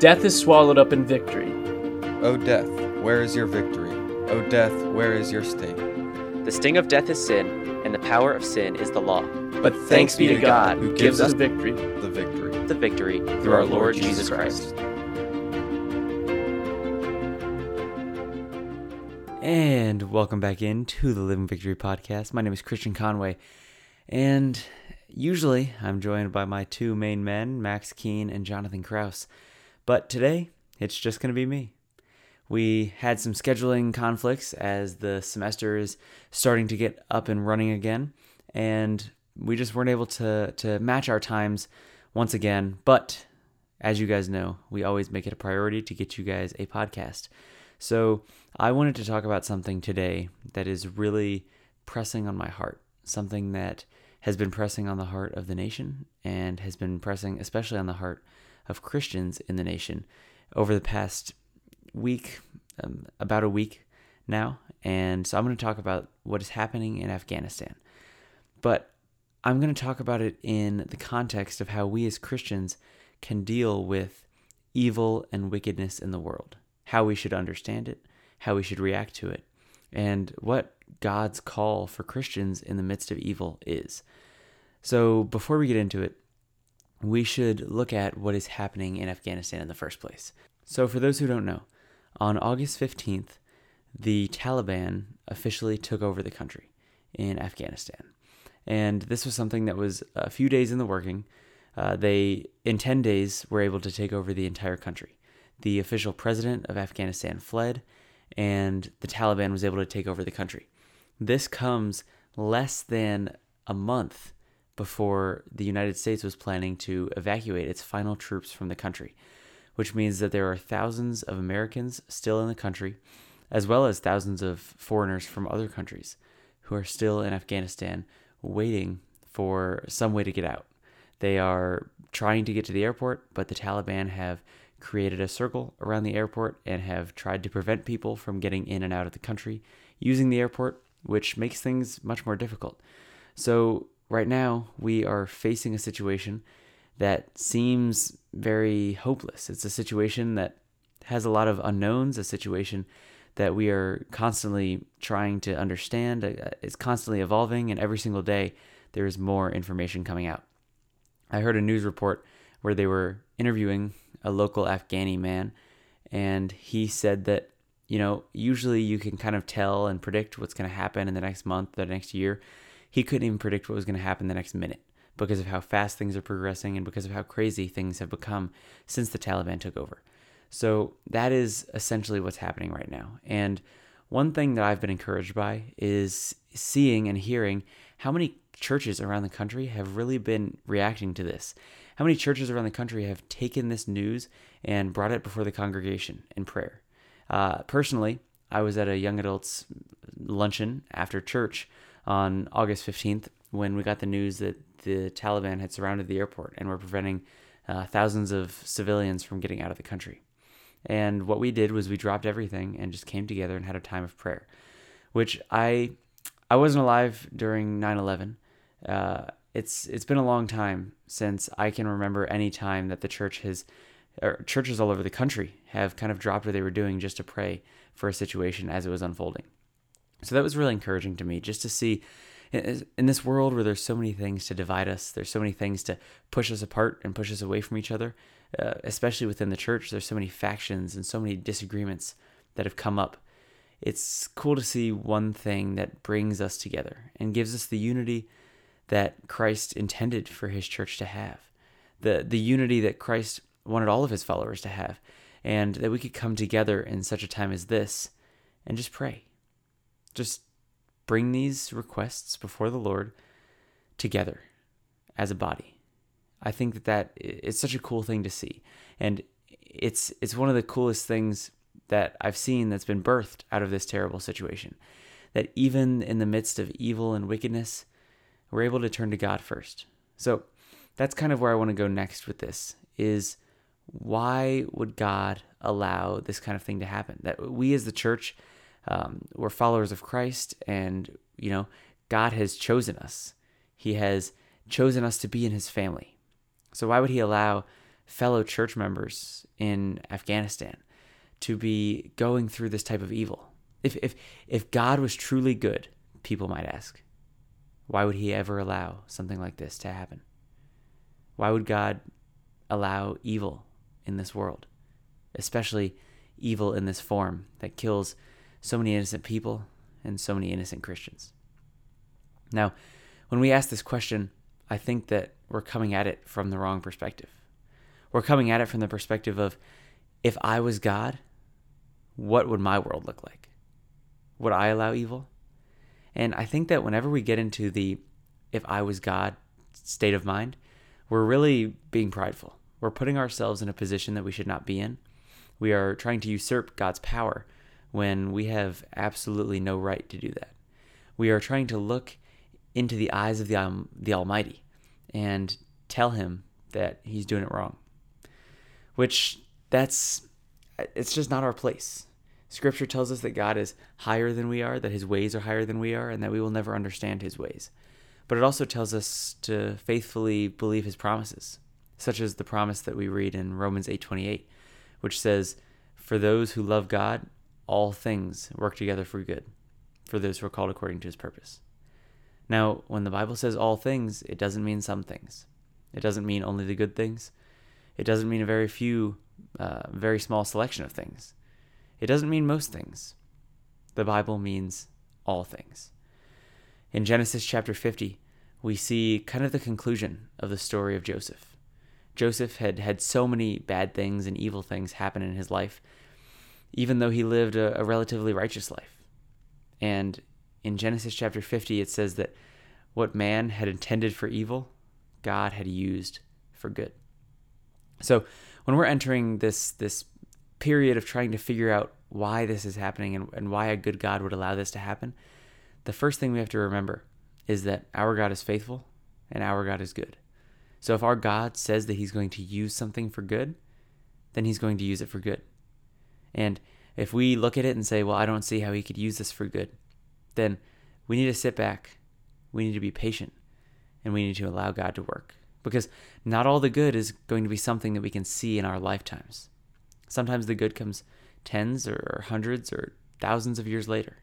Death is swallowed up in victory. O death, where is your victory? O death, where is your sting? The sting of death is sin, and the power of sin is the law. But thanks be to God who gives us victory. The victory. The victory through our Lord Jesus Christ. And welcome back into the Living Victory podcast. My name is Christian Conway, and usually I'm joined by my two main men, Max Keene and Jonathan Kraus. But today, it's just going to be me. We had some scheduling conflicts as the semester is starting to get up and running again, and we just weren't able to, to match our times once again. But as you guys know, we always make it a priority to get you guys a podcast. So I wanted to talk about something today that is really pressing on my heart, something that has been pressing on the heart of the nation and has been pressing especially on the heart of Christians in the nation over the past week, um, about a week now. And so I'm going to talk about what is happening in Afghanistan. But I'm going to talk about it in the context of how we as Christians can deal with evil and wickedness in the world, how we should understand it, how we should react to it, and what God's call for Christians in the midst of evil is. So before we get into it, we should look at what is happening in Afghanistan in the first place. So, for those who don't know, on August 15th, the Taliban officially took over the country in Afghanistan. And this was something that was a few days in the working. Uh, they, in 10 days, were able to take over the entire country. The official president of Afghanistan fled, and the Taliban was able to take over the country. This comes less than a month before the United States was planning to evacuate its final troops from the country, which means that there are thousands of Americans still in the country, as well as thousands of foreigners from other countries who are still in Afghanistan waiting for some way to get out. They are trying to get to the airport, but the Taliban have created a circle around the airport and have tried to prevent people from getting in and out of the country using the airport, which makes things much more difficult. So right now we are facing a situation that seems very hopeless. It's a situation that has a lot of unknowns, a situation that we are constantly trying to understand. Uh, it's constantly evolving, and every single day there is more information coming out. I heard a news report where they were interviewing a local Afghani man, and he said that, you know, usually you can kind of tell and predict what's going to happen in the next month, the next year he couldn't even predict what was going to happen the next minute because of how fast things are progressing and because of how crazy things have become since the Taliban took over. So that is essentially what's happening right now. And one thing that I've been encouraged by is seeing and hearing how many churches around the country have really been reacting to this. How many churches around the country have taken this news and brought it before the congregation in prayer? Uh, personally, I was at a young adults luncheon after church on August 15th when we got the news that the Taliban had surrounded the airport and were preventing uh, thousands of civilians from getting out of the country. And what we did was we dropped everything and just came together and had a time of prayer, which I I wasn't alive during 9/11. Uh, it's it's been a long time since I can remember any time that the church has or churches all over the country have kind of dropped what they were doing just to pray for a situation as it was unfolding. So that was really encouraging to me just to see in this world where there's so many things to divide us, there's so many things to push us apart and push us away from each other, uh, especially within the church. There's so many factions and so many disagreements that have come up. It's cool to see one thing that brings us together and gives us the unity that Christ intended for his church to have. The the unity that Christ wanted all of his followers to have and that we could come together in such a time as this and just pray just bring these requests before the Lord together as a body. I think that that it's such a cool thing to see, and it's it's one of the coolest things that I've seen that's been birthed out of this terrible situation. That even in the midst of evil and wickedness, we're able to turn to God first. So that's kind of where I want to go next with this is why would God allow this kind of thing to happen? That we as the church um, we're followers of Christ, and you know, God has chosen us. He has chosen us to be in His family. So why would He allow fellow church members in Afghanistan to be going through this type of evil? If, if, if God was truly good, people might ask, why would he ever allow something like this to happen? Why would God allow evil in this world, especially evil in this form that kills so many innocent people and so many innocent Christians? Now, when we ask this question, I think that we're coming at it from the wrong perspective. We're coming at it from the perspective of if I was God, what would my world look like? Would I allow evil? And I think that whenever we get into the if I was God state of mind, we're really being prideful. We're putting ourselves in a position that we should not be in. We are trying to usurp God's power when we have absolutely no right to do that. We are trying to look into the eyes of the, um, the Almighty and tell him that he's doing it wrong. Which that's it's just not our place. Scripture tells us that God is higher than we are, that his ways are higher than we are, and that we will never understand his ways. But it also tells us to faithfully believe his promises, such as the promise that we read in Romans 8:28, which says, "For those who love God, all things work together for good, for those who are called according to his purpose." Now, when the Bible says all things, it doesn't mean some things. It doesn't mean only the good things. It doesn't mean a very few, uh, very small selection of things. It doesn't mean most things. The Bible means all things. In Genesis chapter 50, we see kind of the conclusion of the story of Joseph. Joseph had had so many bad things and evil things happen in his life, even though he lived a, a relatively righteous life. And in Genesis chapter 50, it says that what man had intended for evil, God had used for good. So when we're entering this this period of trying to figure out why this is happening and, and why a good God would allow this to happen, the first thing we have to remember is that our God is faithful and our God is good. So if our God says that he's going to use something for good, then he's going to use it for good. And if we look at it and say, well, I don't see how he could use this for good, then we need to sit back. We need to be patient and we need to allow God to work because not all the good is going to be something that we can see in our lifetimes. Sometimes the good comes tens or hundreds or thousands of years later.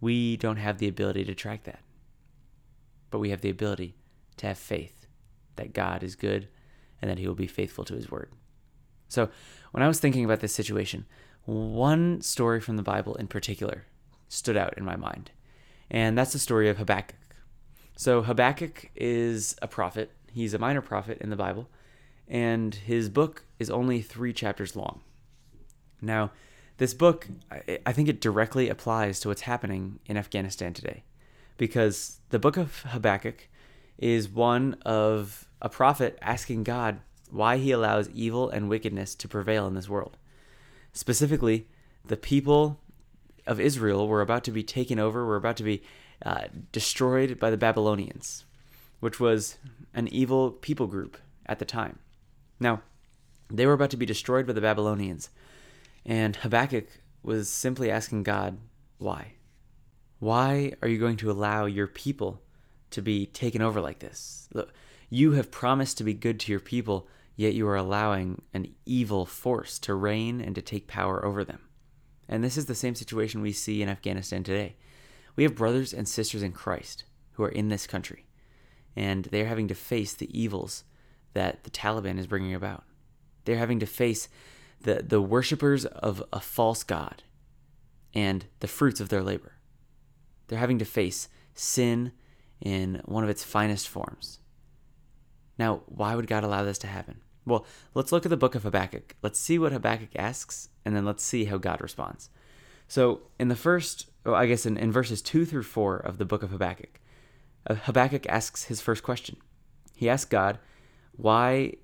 We don't have the ability to track that, but we have the ability to have faith that God is good and that He will be faithful to His word. So, when I was thinking about this situation, one story from the Bible in particular stood out in my mind, and that's the story of Habakkuk. So, Habakkuk is a prophet, he's a minor prophet in the Bible and his book is only three chapters long. Now, this book, I think it directly applies to what's happening in Afghanistan today, because the book of Habakkuk is one of a prophet asking God why he allows evil and wickedness to prevail in this world. Specifically, the people of Israel were about to be taken over, were about to be uh, destroyed by the Babylonians, which was an evil people group at the time. Now, they were about to be destroyed by the Babylonians, and Habakkuk was simply asking God, why? Why are you going to allow your people to be taken over like this? Look, you have promised to be good to your people, yet you are allowing an evil force to reign and to take power over them. And this is the same situation we see in Afghanistan today. We have brothers and sisters in Christ who are in this country, and they're having to face the evils that the Taliban is bringing about. They're having to face the, the worshippers of a false God and the fruits of their labor. They're having to face sin in one of its finest forms. Now, why would God allow this to happen? Well, let's look at the book of Habakkuk. Let's see what Habakkuk asks, and then let's see how God responds. So, in the first, well, I guess in, in verses 2 through 4 of the book of Habakkuk, uh, Habakkuk asks his first question. He asks God, why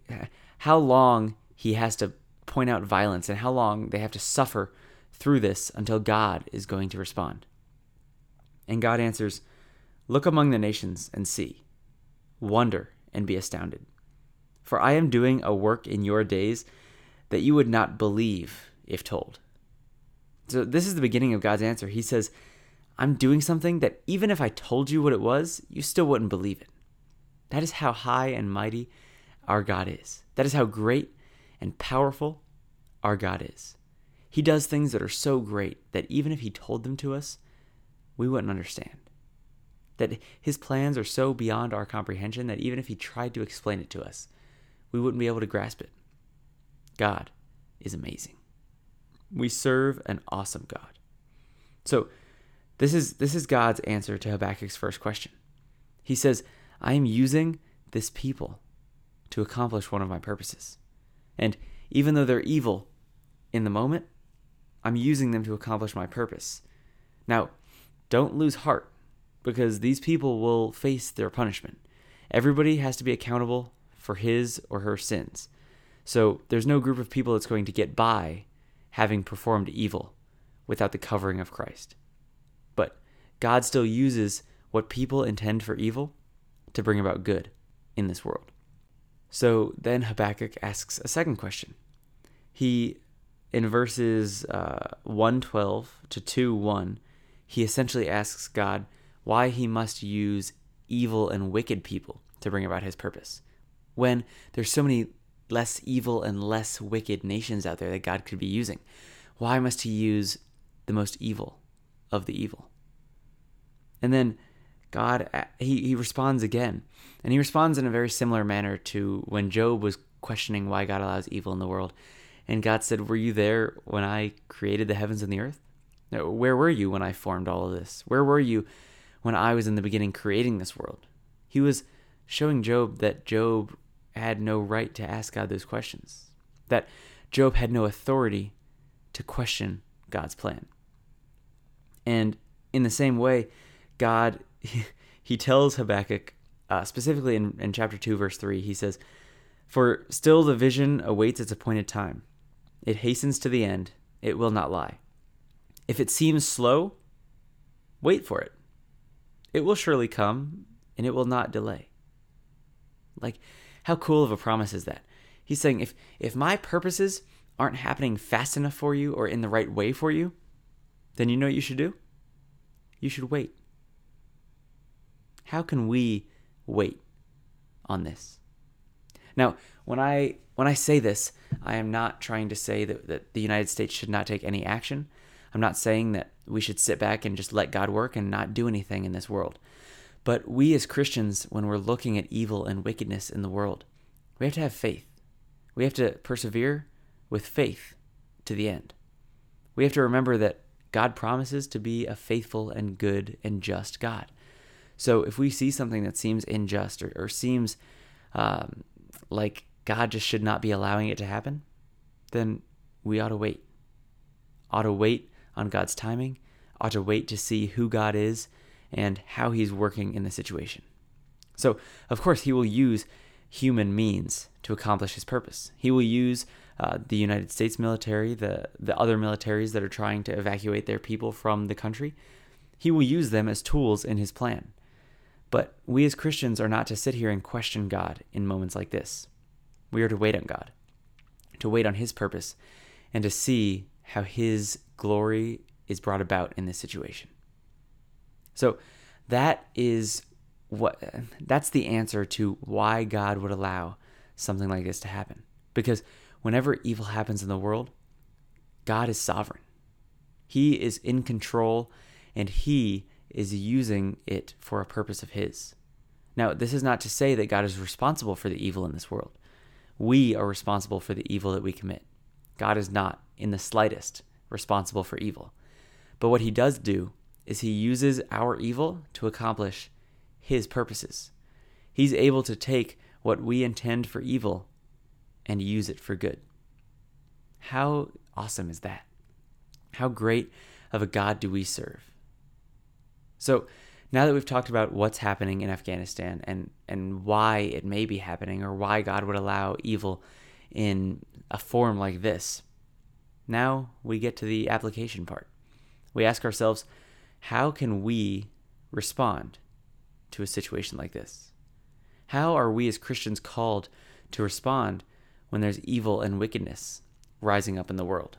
how long he has to point out violence and how long they have to suffer through this until God is going to respond. And God answers, Look among the nations and see, wonder and be astounded. For I am doing a work in your days that you would not believe if told. So, this is the beginning of God's answer. He says, I'm doing something that even if I told you what it was, you still wouldn't believe it. That is how high and mighty our God is. That is how great and powerful our God is. He does things that are so great that even if He told them to us, we wouldn't understand. That His plans are so beyond our comprehension that even if He tried to explain it to us, we wouldn't be able to grasp it. God is amazing. We serve an awesome God. So, this is this is God's answer to Habakkuk's first question. He says, "I am using this people to accomplish one of my purposes. And even though they're evil in the moment, I'm using them to accomplish my purpose. Now, don't lose heart because these people will face their punishment. Everybody has to be accountable for his or her sins. So there's no group of people that's going to get by having performed evil without the covering of Christ. But God still uses what people intend for evil to bring about good in this world. So then Habakkuk asks a second question. He, in verses uh, 112 to 2 1, he essentially asks God why he must use evil and wicked people to bring about his purpose. When there's so many less evil and less wicked nations out there that God could be using, why must he use the most evil of the evil? And then God, uh, he, he responds again. And he responds in a very similar manner to when Job was questioning why God allows evil in the world. And God said, Were you there when I created the heavens and the earth? Where were you when I formed all of this? Where were you when I was in the beginning creating this world? He was showing Job that Job had no right to ask God those questions, that Job had no authority to question God's plan. And in the same way, God he, tells Habakkuk, uh, specifically in, in chapter 2, verse 3, he says, For still the vision awaits its appointed time. It hastens to the end, it will not lie. If it seems slow, wait for it. It will surely come, and it will not delay. Like, how cool of a promise is that? He's saying, if, if my purposes aren't happening fast enough for you or in the right way for you, then you know what you should do? You should wait. How can we wait on this? Now, when I when I say this, I am not trying to say that, that the United States should not take any action. I'm not saying that we should sit back and just let God work and not do anything in this world. But we as Christians, when we're looking at evil and wickedness in the world, we have to have faith. We have to persevere with faith to the end. We have to remember that God promises to be a faithful and good and just God. So if we see something that seems unjust or, or seems um, like God just should not be allowing it to happen, then we ought to wait. Ought to wait on God's timing, ought to wait to see who God is and how he's working in the situation. So, of course, he will use human means to accomplish his purpose. He will use uh, the United States military, the, the other militaries that are trying to evacuate their people from the country. He will use them as tools in his plan. But we as Christians are not to sit here and question God in moments like this. We are to wait on God, to wait on His purpose, and to see how His glory is brought about in this situation. So that is what that's the answer to why God would allow something like this to happen. Because whenever evil happens in the world, God is sovereign. He is in control and he is using it for a purpose of His. Now, this is not to say that God is responsible for the evil in this world. We are responsible for the evil that we commit. God is not, in the slightest, responsible for evil. But what He does do is He uses our evil to accomplish His purposes. He's able to take what we intend for evil and use it for good. How awesome is that? How great of a God do we serve? So now that we've talked about what's happening in Afghanistan and, and why it may be happening or why God would allow evil in a form like this, now we get to the application part. We ask ourselves, how can we respond to a situation like this? How are we as Christians called to respond when there's evil and wickedness rising up in the world?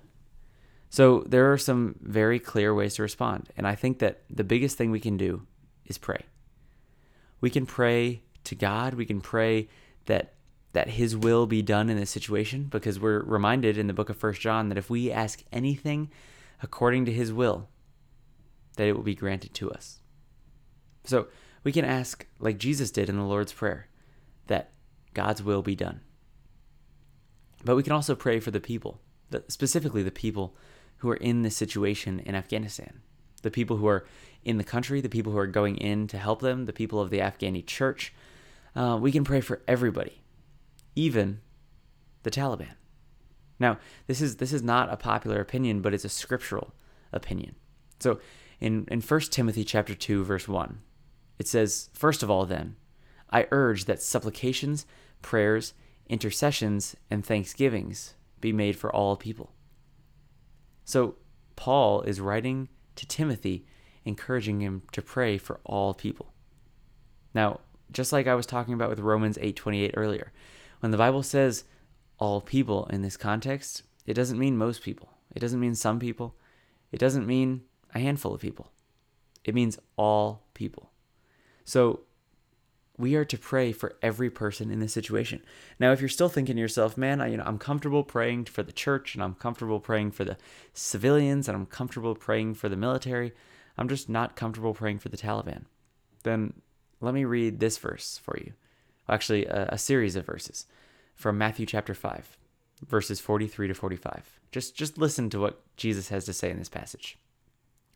So there are some very clear ways to respond. And I think that the biggest thing we can do is pray. We can pray to God. We can pray that that his will be done in this situation because we're reminded in the book of First John that if we ask anything according to his will, that it will be granted to us. So we can ask, like Jesus did in the Lord's Prayer, that God's will be done. But we can also pray for the people, specifically the people who are in this situation in Afghanistan, the people who are in the country, the people who are going in to help them, the people of the Afghani church. Uh, we can pray for everybody, even the Taliban. Now, this is this is not a popular opinion, but it's a scriptural opinion. So, in in 1 Timothy chapter 2 verse 1, it says, "First of all then, I urge that supplications, prayers, intercessions, and thanksgivings be made for all people." So, Paul is writing to Timothy encouraging him to pray for all people. Now, just like I was talking about with Romans 8:28 earlier, when the Bible says all people in this context, it doesn't mean most people. It doesn't mean some people. It doesn't mean a handful of people. It means all people. So we are to pray for every person in this situation. Now, if you're still thinking to yourself, man, I, you know, I'm comfortable praying for the church and I'm comfortable praying for the civilians and I'm comfortable praying for the military, I'm just not comfortable praying for the Taliban. Then let me read this verse for you. Actually, a, a series of verses from Matthew chapter 5, verses 43 to 45. Just, just listen to what Jesus has to say in this passage.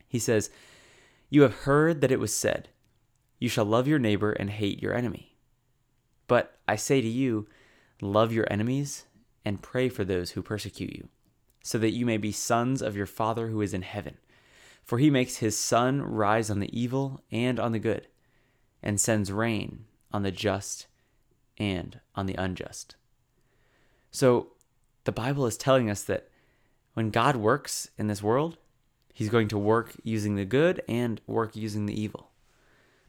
He says, You have heard that it was said, You shall love your neighbor and hate your enemy. But I say to you, love your enemies and pray for those who persecute you, so that you may be sons of your Father who is in heaven. For he makes his sun rise on the evil and on the good, and sends rain on the just and on the unjust. So the Bible is telling us that when God works in this world, he's going to work using the good and work using the evil.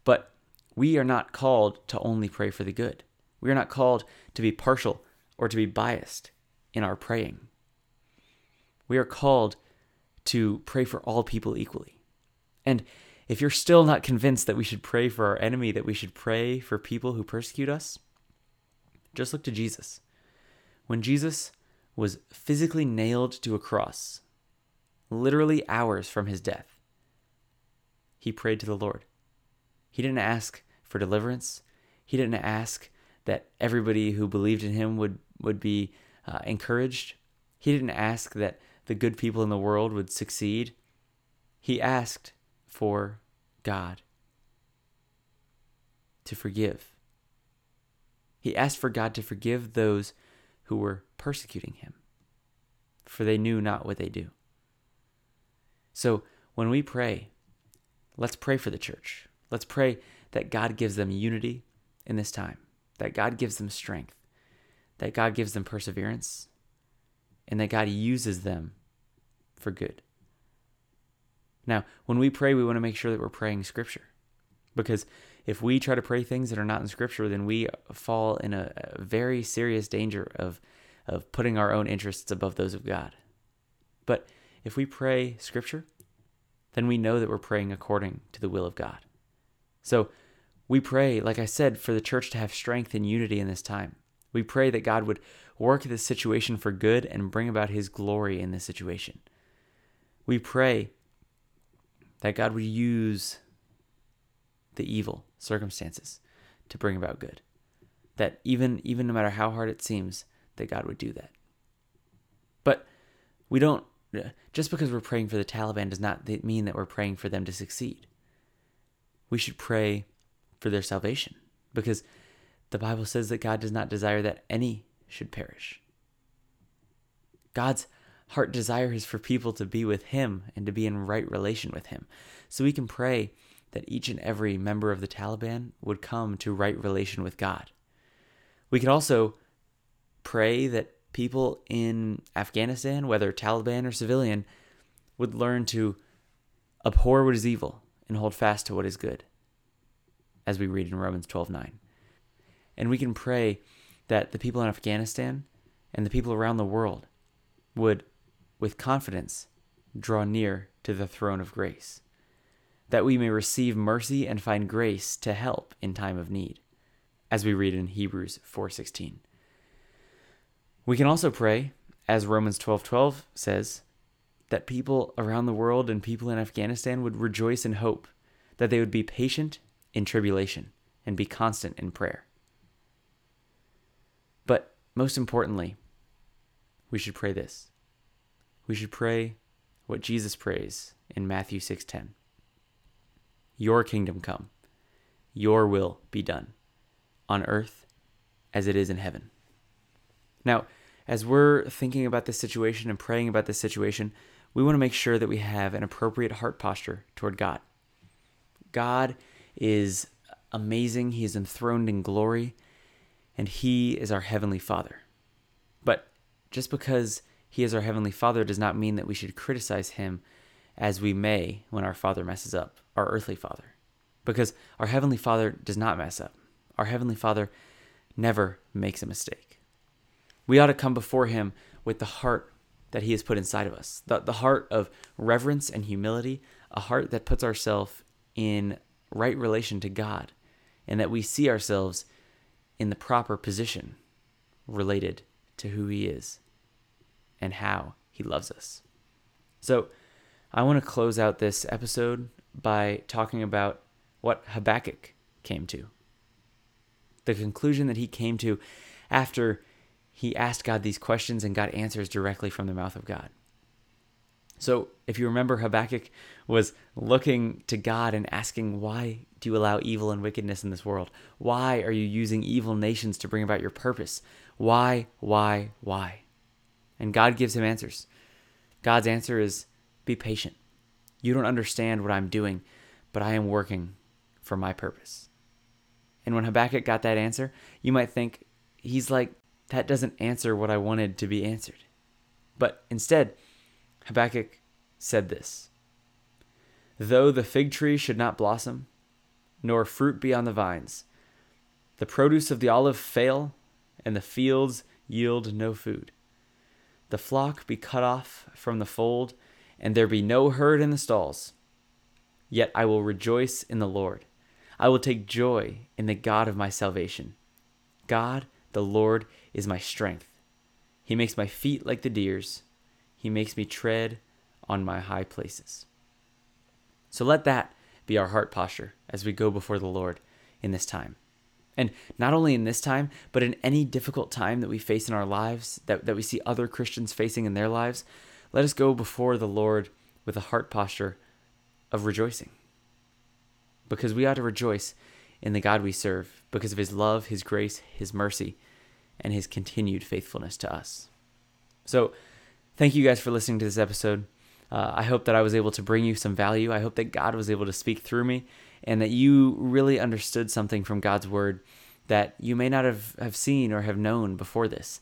But we are not called to only pray for the good. We are not called to be partial or to be biased in our praying. We are called to pray for all people equally. And if you're still not convinced that we should pray for our enemy, that we should pray for people who persecute us, just look to Jesus. When Jesus was physically nailed to a cross, literally hours from his death, he prayed to the Lord. He didn't ask for deliverance. He didn't ask that everybody who believed in him would, would be uh, encouraged. He didn't ask that the good people in the world would succeed. He asked for God to forgive. He asked for God to forgive those who were persecuting him, for they knew not what they do. So when we pray, let's pray for the church. Let's pray that God gives them unity in this time, that God gives them strength, that God gives them perseverance, and that God uses them for good. Now, when we pray, we want to make sure that we're praying Scripture. Because if we try to pray things that are not in Scripture, then we fall in a, a very serious danger of, of putting our own interests above those of God. But if we pray Scripture, then we know that we're praying according to the will of God. So we pray, like I said, for the church to have strength and unity in this time. We pray that God would work this situation for good and bring about his glory in this situation. We pray that God would use the evil circumstances to bring about good. That even even no matter how hard it seems, that God would do that. But we don't just because we're praying for the Taliban does not mean that we're praying for them to succeed. We should pray for their salvation because the Bible says that God does not desire that any should perish. God's heart desire is for people to be with Him and to be in right relation with Him. So we can pray that each and every member of the Taliban would come to right relation with God. We can also pray that people in Afghanistan, whether Taliban or civilian, would learn to abhor what is evil and hold fast to what is good, as we read in Romans 12 9. And we can pray that the people in Afghanistan and the people around the world would, with confidence, draw near to the throne of grace, that we may receive mercy and find grace to help in time of need, as we read in Hebrews 4:16. We can also pray, as Romans 12:12 says, that people around the world and people in Afghanistan would rejoice in hope, that they would be patient in tribulation and be constant in prayer. But most importantly, we should pray this. We should pray what Jesus prays in Matthew 6:10. Your kingdom come. Your will be done on earth as it is in heaven. Now, as we're thinking about this situation and praying about this situation, we want to make sure that we have an appropriate heart posture toward God. God is amazing, He is enthroned in glory, and He is our Heavenly Father. But just because He is our Heavenly Father does not mean that we should criticize Him as we may when our Father messes up, our earthly Father. Because our Heavenly Father does not mess up. Our Heavenly Father never makes a mistake. We ought to come before Him with the heart that He has put inside of us the, the heart of reverence and humility, a heart that puts ourselves in right relation to God, and that we see ourselves in the proper position related to who He is and how He loves us. So, I want to close out this episode by talking about what Habakkuk came to. The conclusion that he came to after he asked God these questions and got answers directly from the mouth of God. So, if you remember, Habakkuk was looking to God and asking, Why do you allow evil and wickedness in this world? Why are you using evil nations to bring about your purpose? Why, why, why? And God gives him answers. God's answer is, Be patient. You don't understand what I'm doing, but I am working for my purpose. And when Habakkuk got that answer, you might think, He's like that doesn't answer what I wanted to be answered. But instead, Habakkuk said this Though the fig tree should not blossom, nor fruit be on the vines, the produce of the olive fail, and the fields yield no food, the flock be cut off from the fold, and there be no herd in the stalls, yet I will rejoice in the Lord. I will take joy in the God of my salvation. God, the Lord, is my strength. He makes my feet like the deer's. He makes me tread on my high places. So let that be our heart posture as we go before the Lord in this time. And not only in this time, but in any difficult time that we face in our lives, that, that we see other Christians facing in their lives, let us go before the Lord with a heart posture of rejoicing. Because we ought to rejoice in the God we serve because of his love, his grace, his mercy, and his continued faithfulness to us. So, thank you guys for listening to this episode. Uh, I hope that I was able to bring you some value. I hope that God was able to speak through me and that you really understood something from God's word that you may not have, have seen or have known before this.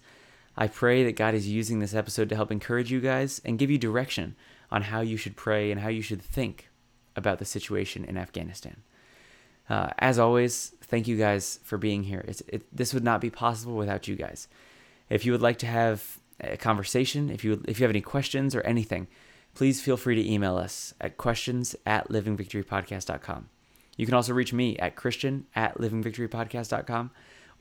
I pray that God is using this episode to help encourage you guys and give you direction on how you should pray and how you should think about the situation in Afghanistan. Uh, as always, thank you guys for being here. It, this would not be possible without you guys. If you would like to have a conversation, if you if you have any questions or anything, please feel free to email us at questions at livingvictorypodcast.com. You can also reach me at christian at livingvictorypodcast.com,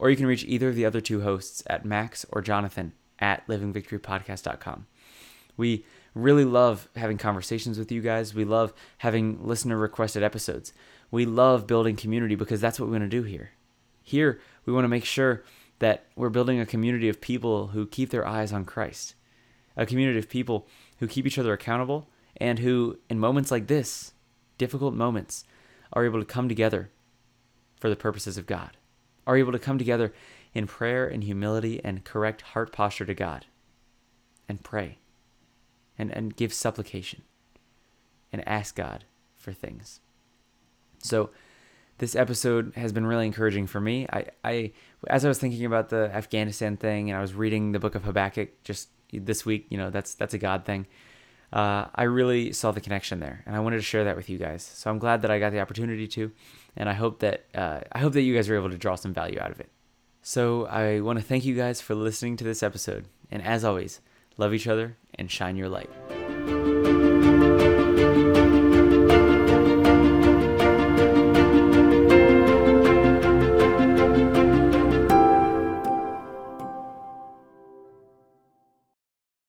or you can reach either of the other two hosts at Max or Jonathan at livingvictorypodcast.com. We really love having conversations with you guys. We love having listener requested episodes. We love building community because that's what we want to do here. Here, we want to make sure that we're building a community of people who keep their eyes on Christ, a community of people who keep each other accountable and who, in moments like this, difficult moments, are able to come together for the purposes of God, are able to come together in prayer and humility and correct heart posture to God and pray and, and give supplication and ask God for things. So this episode has been really encouraging for me. I, I as I was thinking about the Afghanistan thing and I was reading the book of Habakkuk just this week, you know, that's that's a God thing. Uh, I really saw the connection there, and I wanted to share that with you guys. So I'm glad that I got the opportunity to, and I hope that uh, I hope that you guys are able to draw some value out of it. So I want to thank you guys for listening to this episode, and as always, love each other and shine your light.